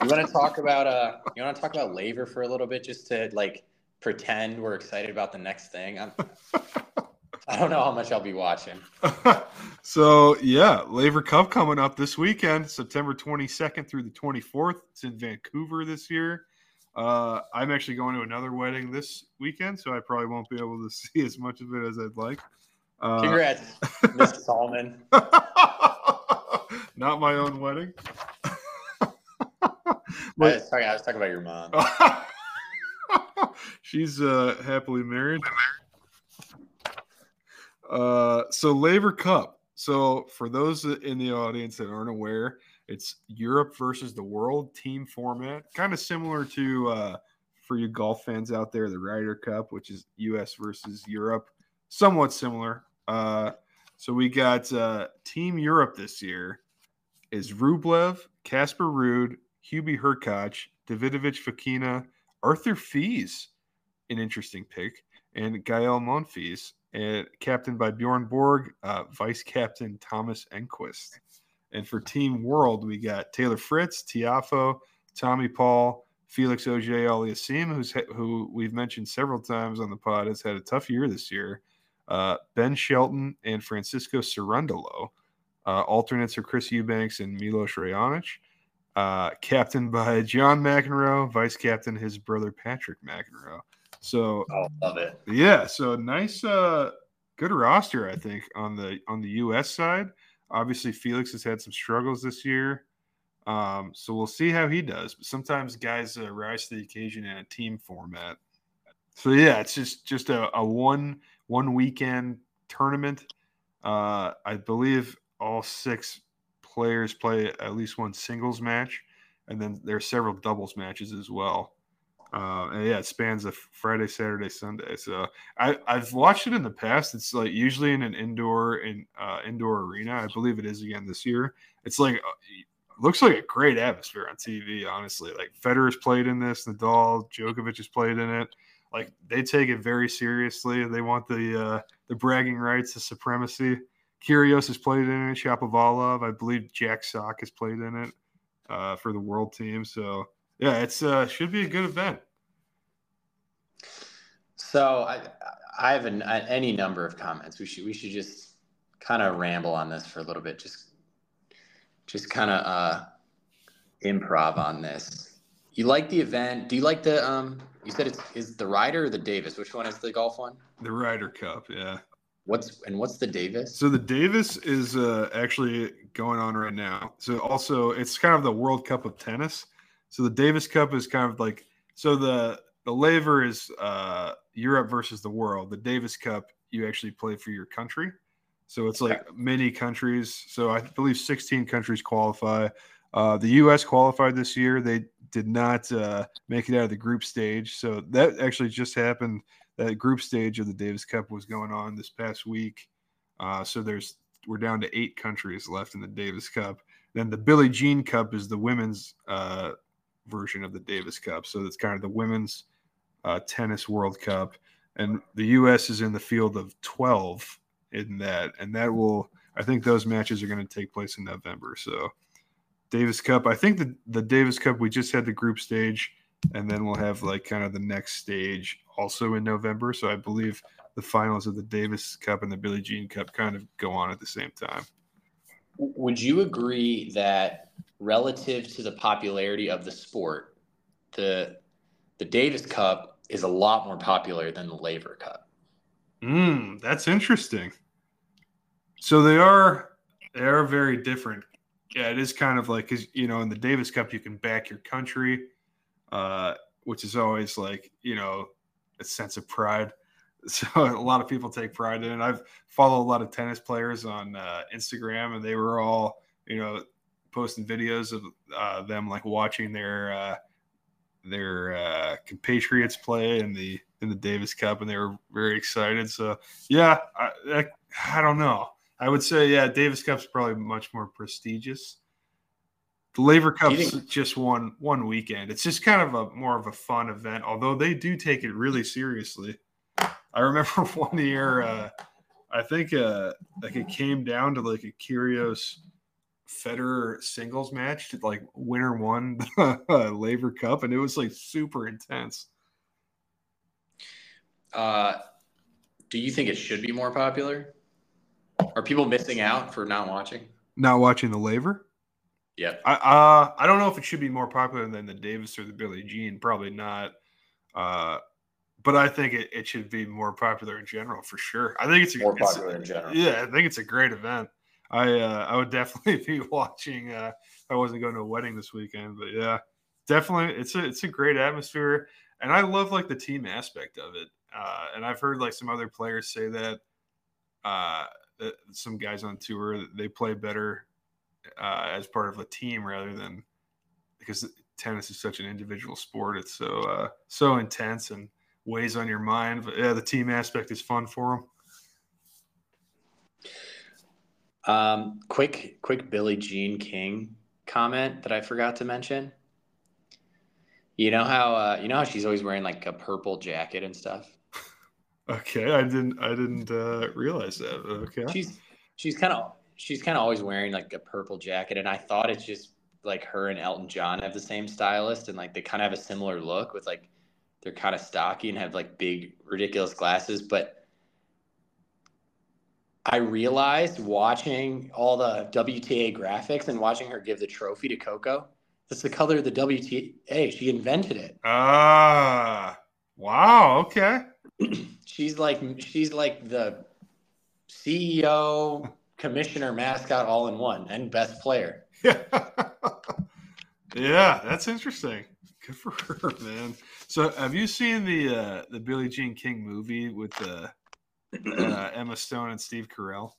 You want to talk about uh you want to talk about Laver for a little bit just to like pretend we're excited about the next thing. I'm, I don't know how much I'll be watching. so yeah, Laver Cup coming up this weekend, September 22nd through the 24th. It's in Vancouver this year. Uh, I'm actually going to another wedding this weekend, so I probably won't be able to see as much of it as I'd like. Uh, Congrats, Mr. Solomon. not my own wedding. I was, talking, I was talking about your mom. She's uh, happily married. Uh, so Laver Cup. So for those in the audience that aren't aware, it's Europe versus the world team format, kind of similar to uh, for you golf fans out there, the Ryder Cup, which is U.S. versus Europe, somewhat similar. Uh, so we got uh, Team Europe this year is Rublev, Casper Ruud, Hubie Hurkacz, Davidovich Fokina, Arthur Fils, an interesting pick, and Gael Monfils, and captained by Bjorn Borg, uh, vice captain Thomas Enqvist. And for Team World, we got Taylor Fritz, Tiafoe, Tommy Paul, Felix Auger Aliassime, who's who we've mentioned several times on the pod, has had a tough year this year. Uh, ben Shelton and Francisco Cerundolo. Uh, alternates are Chris Eubanks and Milos Raonic. Uh, captained by John McEnroe, vice captain his brother Patrick McEnroe. So Oh, love it. yeah, so nice, uh, good roster, I think on the on the U.S. side. Obviously, Felix has had some struggles this year, um, so we'll see how he does. But sometimes guys uh, rise to the occasion in a team format. So yeah, it's just just a, a one one weekend tournament. Uh, I believe all six players play at least one singles match, and then there are several doubles matches as well. Uh, and yeah, it spans a Friday, Saturday, Sunday. So I, I've watched it in the past. It's like usually in an indoor in uh, indoor arena. I believe it is again this year. It's like uh, looks like a great atmosphere on TV. Honestly, like Federer's played in this, Nadal, Djokovic has played in it. Like they take it very seriously. They want the uh, the bragging rights, the supremacy. Kyrgios has played in it. Shapovalov, I believe Jack Sock has played in it uh, for the world team. So yeah, it's uh, should be a good event. So I I have an, any number of comments. We should we should just kind of ramble on this for a little bit. Just just kind of uh, improv on this. You like the event? Do you like the um? You said it's is the Ryder or the Davis? Which one is the golf one? The Ryder Cup, yeah. What's and what's the Davis? So the Davis is uh, actually going on right now. So also it's kind of the World Cup of tennis. So the Davis Cup is kind of like so the the Laver is uh, Europe versus the world. The Davis Cup you actually play for your country. So it's like many countries. So I believe 16 countries qualify. Uh, the U.S. qualified this year. They did not uh, make it out of the group stage. So that actually just happened. That group stage of the Davis Cup was going on this past week. Uh, so there's we're down to eight countries left in the Davis Cup. Then the Billie Jean Cup is the women's uh, version of the Davis Cup. So it's kind of the women's uh, tennis World Cup, and the U.S. is in the field of 12 in that, and that will. I think those matches are going to take place in November. So Davis Cup. I think the the Davis Cup we just had the group stage, and then we'll have like kind of the next stage also in November. So I believe the finals of the Davis Cup and the Billie Jean Cup kind of go on at the same time. Would you agree that relative to the popularity of the sport, the the Davis Cup is a lot more popular than the Laver Cup? Mm, that's interesting. So they are they are very different. Yeah, it is kind of like because you know in the Davis Cup you can back your country, uh, which is always like you know a sense of pride. So a lot of people take pride in it. I've followed a lot of tennis players on uh, Instagram, and they were all you know posting videos of uh, them like watching their uh, their uh, compatriots play in the in the Davis Cup, and they were very excited. So yeah, I, I, I don't know. I would say yeah, Davis Cup's probably much more prestigious. The Laver Cup's just one one weekend. It's just kind of a more of a fun event, although they do take it really seriously. I remember one year, uh, I think uh, like it came down to like a Kyrgios Federer singles match to like winner won the Laver Cup, and it was like super intense. Uh, do you think it should be more popular? Are people missing out for not watching? Not watching the Laver? Yeah. I uh, I don't know if it should be more popular than the Davis or the Billie Jean. Probably not. Uh, but I think it, it should be more popular in general for sure. I think it's a, more it's, popular in general. Yeah, I think it's a great event. I uh, I would definitely be watching. Uh, if I wasn't going to a wedding this weekend, but yeah, definitely it's a it's a great atmosphere, and I love like the team aspect of it. Uh, and I've heard like some other players say that uh, that some guys on tour they play better uh, as part of a team rather than because tennis is such an individual sport. It's so uh, so intense and weighs on your mind. But yeah, the team aspect is fun for them. Um, quick, quick Billie Jean King comment that I forgot to mention. You know how uh, you know how she's always wearing like a purple jacket and stuff. Okay, I didn't I didn't uh, realize that. Okay, she's she's kind of she's kind of always wearing like a purple jacket, and I thought it's just like her and Elton John have the same stylist, and like they kind of have a similar look with like they're kind of stocky and have like big ridiculous glasses, but I realized watching all the WTA graphics and watching her give the trophy to Coco. That's the color of the WTA. She invented it. Ah, wow. Okay. she's like she's like the CEO, commissioner, mascot, all in one, and best player. Yeah. yeah, that's interesting. Good for her, man. So, have you seen the uh, the Billie Jean King movie with the uh, Emma Stone and Steve Carell?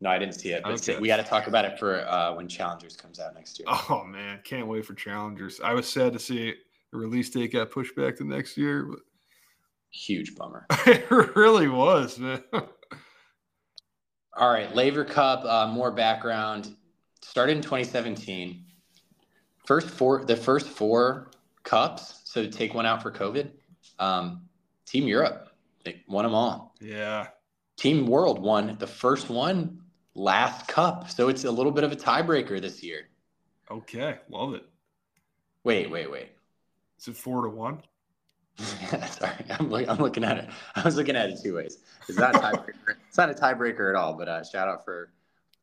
No, I didn't see it. But okay. we got to talk about it for uh, when Challengers comes out next year. Oh man, can't wait for Challengers. I was sad to see the release date got pushed back to next year. But... Huge bummer. it really was, man. All right, Laver Cup. Uh, more background. Started in 2017. First four, the first four cups. So take one out for COVID. Um, Team Europe they won them all. Yeah. Team World won the first one last cup. So it's a little bit of a tiebreaker this year. Okay. Love it. Wait, wait, wait. Is it four to one? Sorry, I'm, look, I'm looking at it. I was looking at it two ways. It's not a tiebreaker. it's not a tiebreaker at all. But uh, shout out for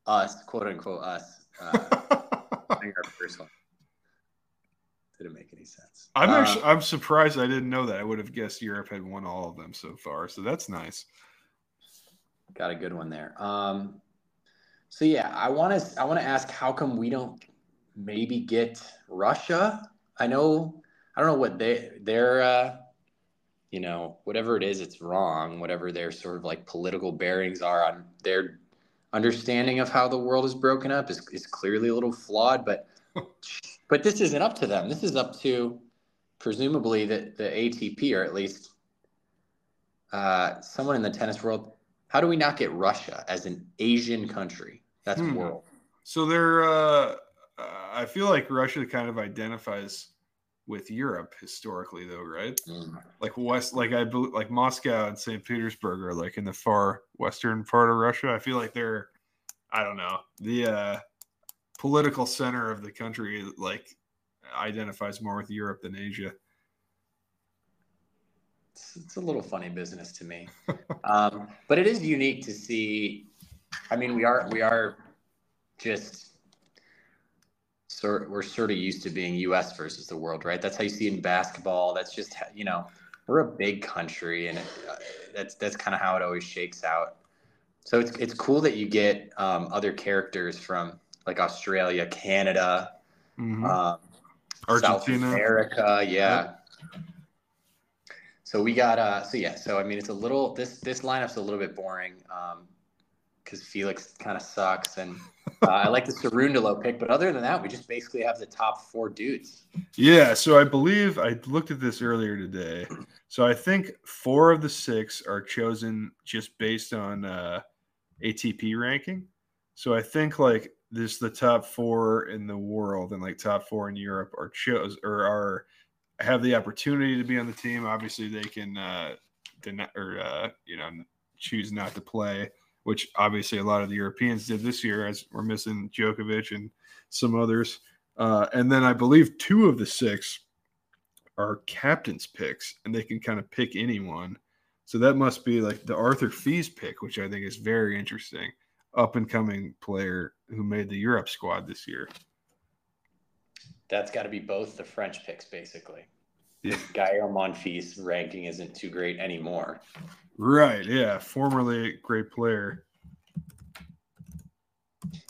us, quote unquote us, uh, our first one. Didn't make any sense. I'm uh, actually I'm surprised I didn't know that. I would have guessed Europe had won all of them so far. So that's nice. Got a good one there. Um, so yeah, I want to I want to ask how come we don't maybe get Russia? I know I don't know what they their uh, you know whatever it is, it's wrong. Whatever their sort of like political bearings are on their understanding of how the world is broken up is, is clearly a little flawed. But But this isn't up to them. This is up to presumably the, the ATP or at least uh, someone in the tennis world. How do we not get Russia as an Asian country? That's hmm. world. So they're. Uh, I feel like Russia kind of identifies with Europe historically, though, right? Mm. Like West, like I like Moscow and St. Petersburg are like in the far western part of Russia. I feel like they're, I don't know, the uh, political center of the country like identifies more with Europe than Asia. It's, it's a little funny business to me, um, but it is unique to see. I mean, we are we are just sort we're sort of used to being U.S. versus the world, right? That's how you see it in basketball. That's just how- you know we're a big country, and it, uh, that's that's kind of how it always shakes out. So it's it's cool that you get um, other characters from like Australia, Canada, Mhm. um, South Argentina. America, yeah. So we got uh so yeah, so I mean it's a little this this lineup's a little bit boring um because Felix kind of sucks and uh, I like the Cerundolo pick, but other than that, we just basically have the top four dudes. Yeah, so I believe I looked at this earlier today. So I think four of the six are chosen just based on uh, ATP ranking. So I think like this the top four in the world and like top four in Europe are chose or are have the opportunity to be on the team. Obviously, they can uh, deny or uh, you know choose not to play, which obviously a lot of the Europeans did this year, as we're missing Djokovic and some others. Uh, and then I believe two of the six are captain's picks, and they can kind of pick anyone. So that must be like the Arthur Fils pick, which I think is very interesting. Up and coming player who made the Europe squad this year. That's got to be both the French picks, basically. Yeah. Gael Monfils ranking isn't too great anymore. Right. Yeah. Formerly a great player.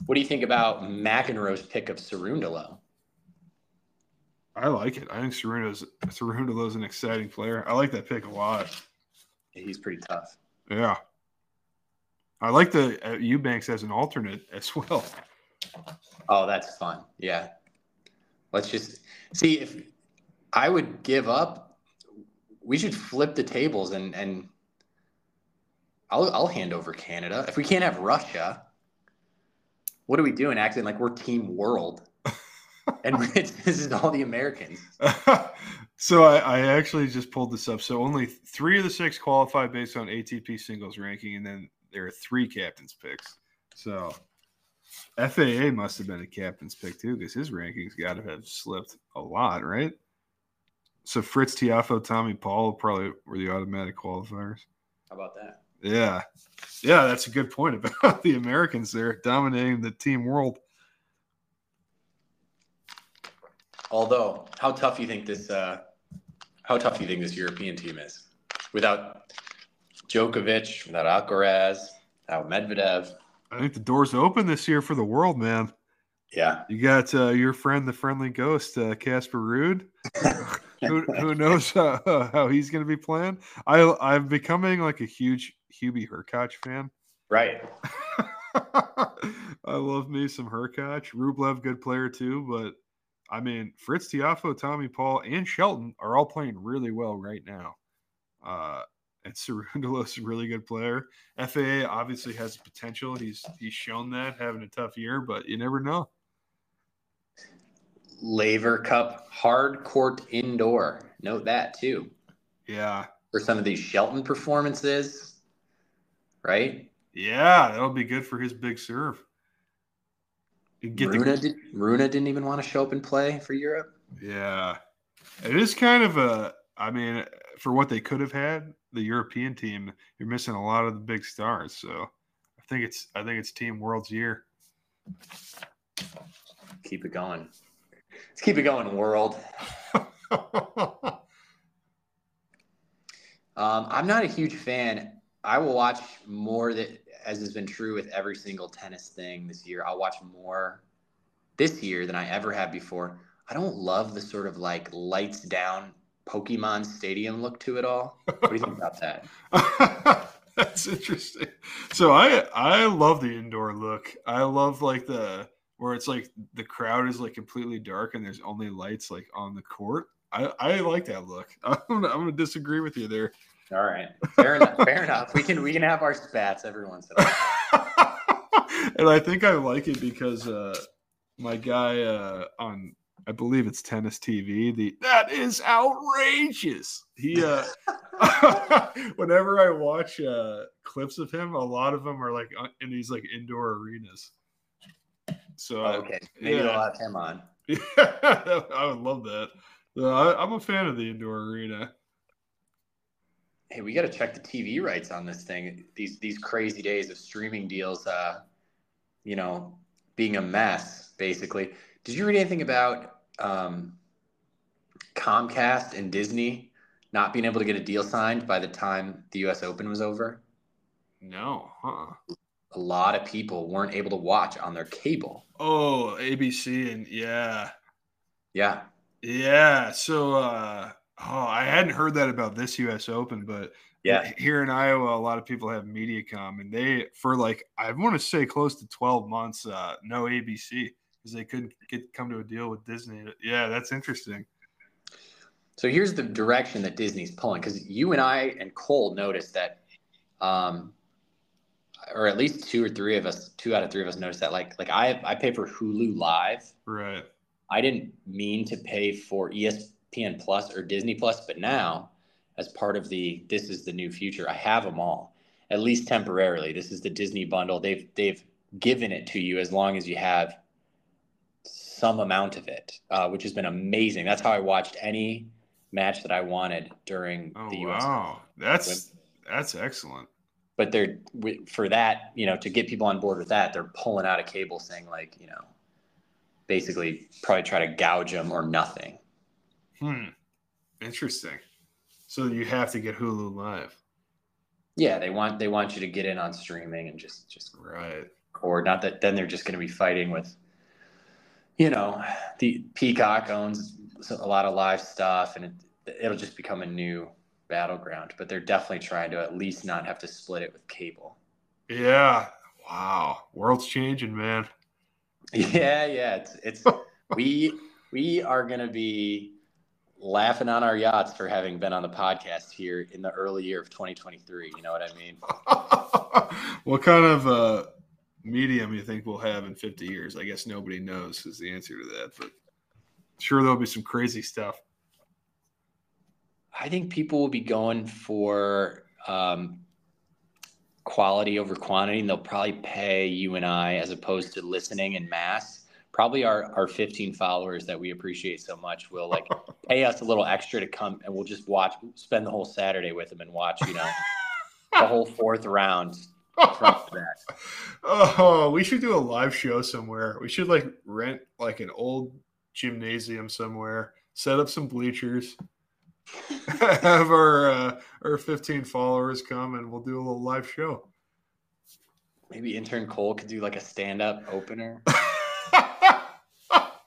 What do you think about McEnroe's pick of Cerundolo? I like it. I think Cerundo's Cerundolo's an exciting player. I like that pick a lot. He's pretty tough. Yeah. I like the uh, Eubanks as an alternate as well. Oh, that's fun. Yeah. Let's just see if I would give up. We should flip the tables and and I'll I'll hand over Canada. If we can't have Russia, what are we doing? Acting like we're Team World, and this is all the Americans. so I, I actually just pulled this up. So only three of the six qualify based on ATP singles ranking, and then there are three captains picks. So FAA must have been a captain's pick too, because his rankings got to have slipped a lot, right? So Fritz Tiafoe, Tommy Paul probably were the automatic qualifiers. How about that? Yeah, yeah, that's a good point about the Americans there dominating the team world. Although, how tough you think this? Uh, how tough you think this European team is without Djokovic, without Alcaraz, without Medvedev? I think the door's open this year for the world, man. Yeah, You got uh, your friend, the friendly ghost, uh, Casper Ruud. who, who knows uh, how he's going to be playing? I I'm becoming like a huge Hubie Hurkacz fan. right. I love me some Hurkacz. Rublev, good player too, but I mean Fritz Tiafoe, Tommy Paul, and Shelton are all playing really well right now. Uh, and Cerundolo's a really good player. FAA obviously has potential. He's he's shown that having a tough year, but you never know. Laver Cup hard court indoor. Note that too Yeah, for some of these Shelton performances, right? yeah, that'll be good for his big serve. Get the did, Rune didn't even want to show up and play for Europe. Yeah. It is kind of a I mean, for what they could have had, the European team, you're missing a lot of the big stars. So I think it's I think it's Team World's year. Keep it going. Let's keep it going, world. Um, I'm not a huge fan. I will watch more that, as has been true with every single tennis thing this year. I'll watch more this year than I ever have before. I don't love the sort of like lights down Pokemon Stadium look to it all. What do you think about that? That's interesting. So I I love the indoor look. I love like the where it's like the crowd is like completely dark and there's only lights like on the court. I, I like that look. I'm gonna, I'm gonna disagree with you there. All right, fair enough. Fair enough. We can we can have our spats every once in a while. and I think I like it because uh, my guy uh, on I believe it's Tennis TV. The that is outrageous. He uh whenever I watch uh clips of him, a lot of them are like uh, in these like indoor arenas. So Oh, okay, maybe yeah. they'll have him on. Yeah, I would love that. So I, I'm a fan of the indoor arena. Hey, we got to check the TV rights on this thing. These these crazy days of streaming deals, uh, you know, being a mess. Basically, did you read anything about um, Comcast and Disney not being able to get a deal signed by the time the U.S. Open was over? No, huh? A lot of people weren't able to watch on their cable. Oh, ABC and yeah, Yeah, yeah. So, uh, oh, I hadn't heard that about this U.S. Open, but yeah. here in Iowa, a lot of people have MediaCom, and they for like I want to say close to twelve months, uh, no ABC because they couldn't get come to a deal with Disney. Yeah, that's interesting. So here's the direction that Disney's pulling because you and I and Cole noticed that, um, or at least two or three of us, two out of three of us noticed that. Like, like I I pay for Hulu Live. Right. I didn't mean to pay for ESPN Plus or Disney Plus, but now, as part of the this is the new future, I have them all at least temporarily. This is the Disney bundle. They've they've given it to you as long as you have some amount of it, uh, which has been amazing. That's how I watched any match that I wanted during Oh the U.S. wow, that's that's excellent. But they're for that, you know, to get people on board with that, they're pulling out a cable saying like, you know, basically probably try to gouge them or nothing. Hmm. Interesting. So you have to get Hulu Live. Yeah, they want they want you to get in on streaming and just just Right. or not that then they're just going to be fighting with you know the Peacock owns a lot of live stuff and it, it'll just become a new battleground but they're definitely trying to at least not have to split it with cable Yeah. Wow. World's changing, man. yeah yeah it's it's we we are going to be laughing on our yachts for having been on the podcast here in the early year of 2023 you know what i mean what kind of uh, medium you think we'll have in 50 years? I guess nobody knows is the answer to that, but sure there'll be some crazy stuff. I think people will be going for um, quality over quantity, and they'll probably pay you and I as opposed to listening in mass. Probably our, our 15 followers that we appreciate so much will like pay us a little extra to come and we'll just watch, spend the whole Saturday with them and watch, you know, the whole fourth round to oh, we should do a live show somewhere. We should like rent like an old gymnasium somewhere, set up some bleachers, have our uh, our 15 followers come, and we'll do a little live show. Maybe intern Cole could do like a stand up opener.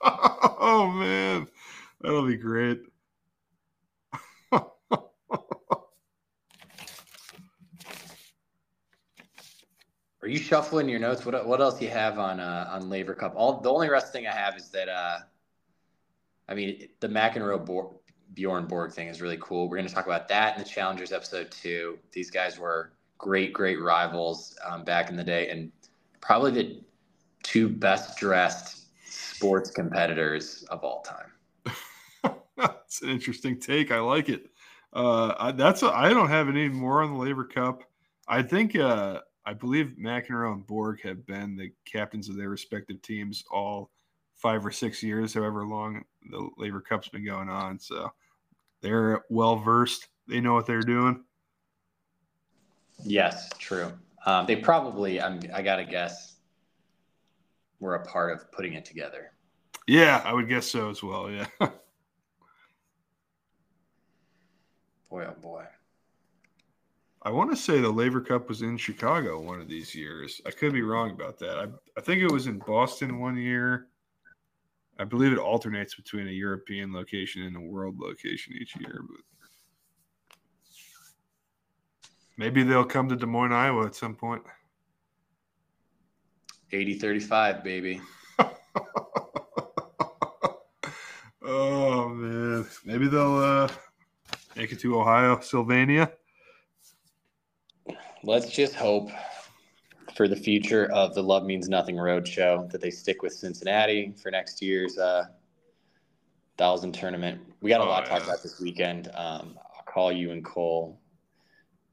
oh man, that'll be great. Are you shuffling your notes? What what else do you have on uh, on Laver Cup? All the only rest thing I have is that uh, I mean the McEnroe Bor- Bjorn Borg thing is really cool. We're going to talk about that in the Challengers episode two. These guys were great, great rivals um, back in the day, and probably the two best dressed sports competitors of all time. That's an interesting take. I like it. Uh, I, that's I don't have any more on the Laver Cup. I think uh, I believe McEnroe and Borg have been the captains of their respective teams all five or six years, however long the Laver Cup's been going on. So they're well versed. They know what they're doing. Yes, true. Um, they probably, I'm, I got to guess, were a part of putting it together. Yeah, I would guess so as well. Yeah. Boy, oh boy. I want to say the Laver Cup was in Chicago one of these years. I could be wrong about that. I, I think it was in Boston one year. I believe it alternates between a European location and a world location each year. But maybe they'll come to Des Moines, Iowa at some point. 80 35, baby. oh man, maybe they'll uh, make it to Ohio, Sylvania. Let's just hope for the future of the Love Means Nothing Road show that they stick with Cincinnati for next year's uh, Thousand tournament. We got a Oh, lot to talk yeah. about this weekend. Um, I'll call you and Cole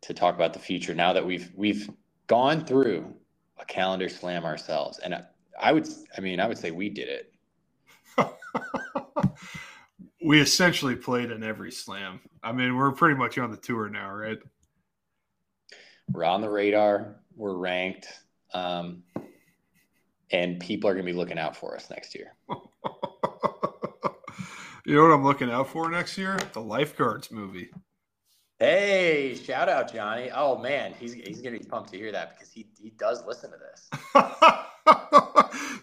to talk about the future now that we've we've gone through a calendar slam ourselves, and I, I would, I mean, I would say we did it. we essentially played in every slam. I mean, we're pretty much on the tour now, right? We're on the radar. We're ranked, um, and people are going to be looking out for us next year. you know what I'm looking out for next year? The Lifeguards movie. Hey, shout out Johnny! Oh man, he's he's going to be pumped to hear that because he he does listen to this.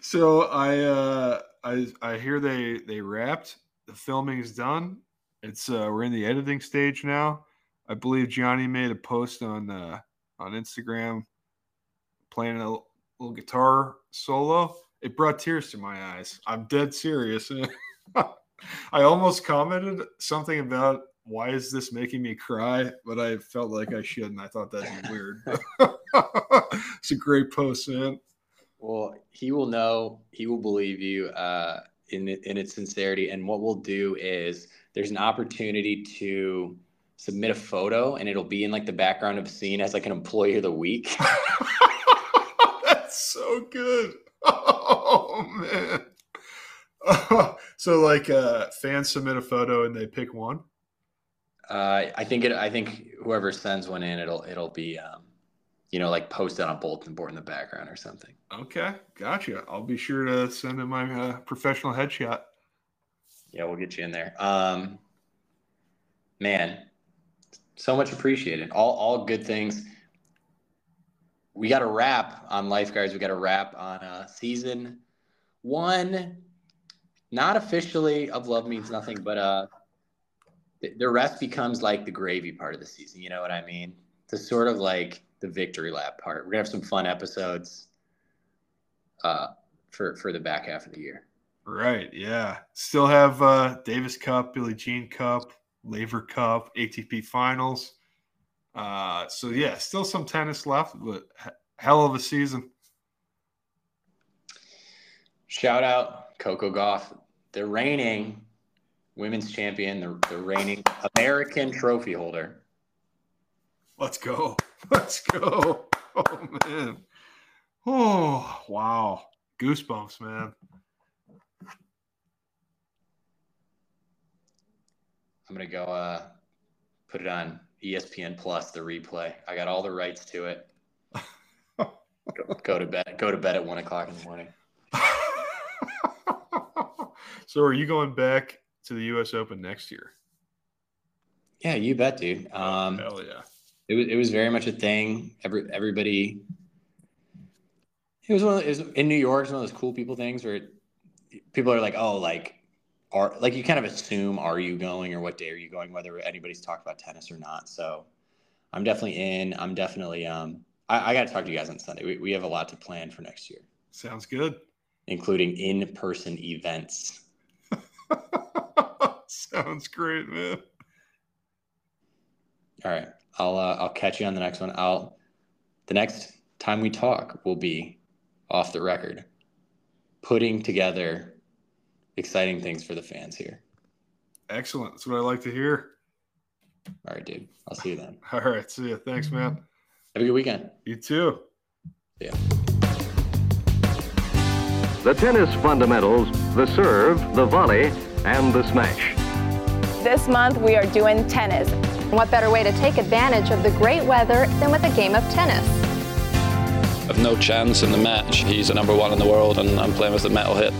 so I uh I I hear they they wrapped. The filming is done. It's uh we're in the editing stage now. I believe Johnny made a post on uh on Instagram playing a little guitar solo. It brought tears to my eyes. I'm dead serious. I almost commented something about why is this making me cry, but I felt like I shouldn't. I thought that'd be weird. it's a great post, man. Well, he will know. He will believe you uh, in in its sincerity. And what we'll do is there's an opportunity to submit a photo, and it'll be in like the background of a scene as like an employee of the week. That's so good. Oh man. so like uh fans submit a photo and they pick one. Uh, I think it. I think whoever sends one in, it'll it'll be, um, you know, like posted on a bulletin board in the background or something. Okay, gotcha. I'll be sure to send in my uh, professional headshot. Yeah, we'll get you in there. Um, man, so much appreciated. All all good things. We got a wrap on lifeguards. We got a wrap on uh, season one. Not officially of love means nothing, but uh, the, the rest becomes like the gravy part of the season. You know what I mean? The sort of like the victory lap part. We're gonna have some fun episodes uh, for for the back half of the year. Right, yeah. Still have uh Davis Cup, Billie Jean Cup, Laver Cup, ATP Finals. Uh so yeah, still some tennis left, but hell of a season. Shout out Coco Gauff, the reigning women's champion, the, the reigning American trophy holder. Let's go. Let's go. Oh man. Oh wow. Goosebumps, man. I'm gonna go uh, put it on ESPN Plus, the replay. I got all the rights to it. go, go to bed. Go to bed at one o'clock in the morning. so are you going back to the US Open next year? Yeah, you bet, dude. Um, Hell yeah. it was it was very much a thing. Every everybody. It was one of it was in New York. It's one of those cool people things where it, people are like, oh, like, are like you kind of assume are you going or what day are you going, whether anybody's talked about tennis or not. So, I'm definitely in. I'm definitely um. I, I got to talk to you guys on Sunday. We we have a lot to plan for next year, Sounds good. including in person events. Sounds great, man. All right, I'll uh, I'll catch you on the next one. I'll the next time we talk will be off the record, putting together exciting things for the fans here. Excellent. That's what I like to hear. All right, dude. I'll see you then. All right. See you. Thanks, man. Have a good weekend. You too. Yeah. The tennis fundamentals, the serve, the volley, and the smash. This month we are doing tennis. What better way to take advantage of the great weather than with a game of tennis? I've no chance in the match. He's the number one in the world, and I'm playing with the metal hit.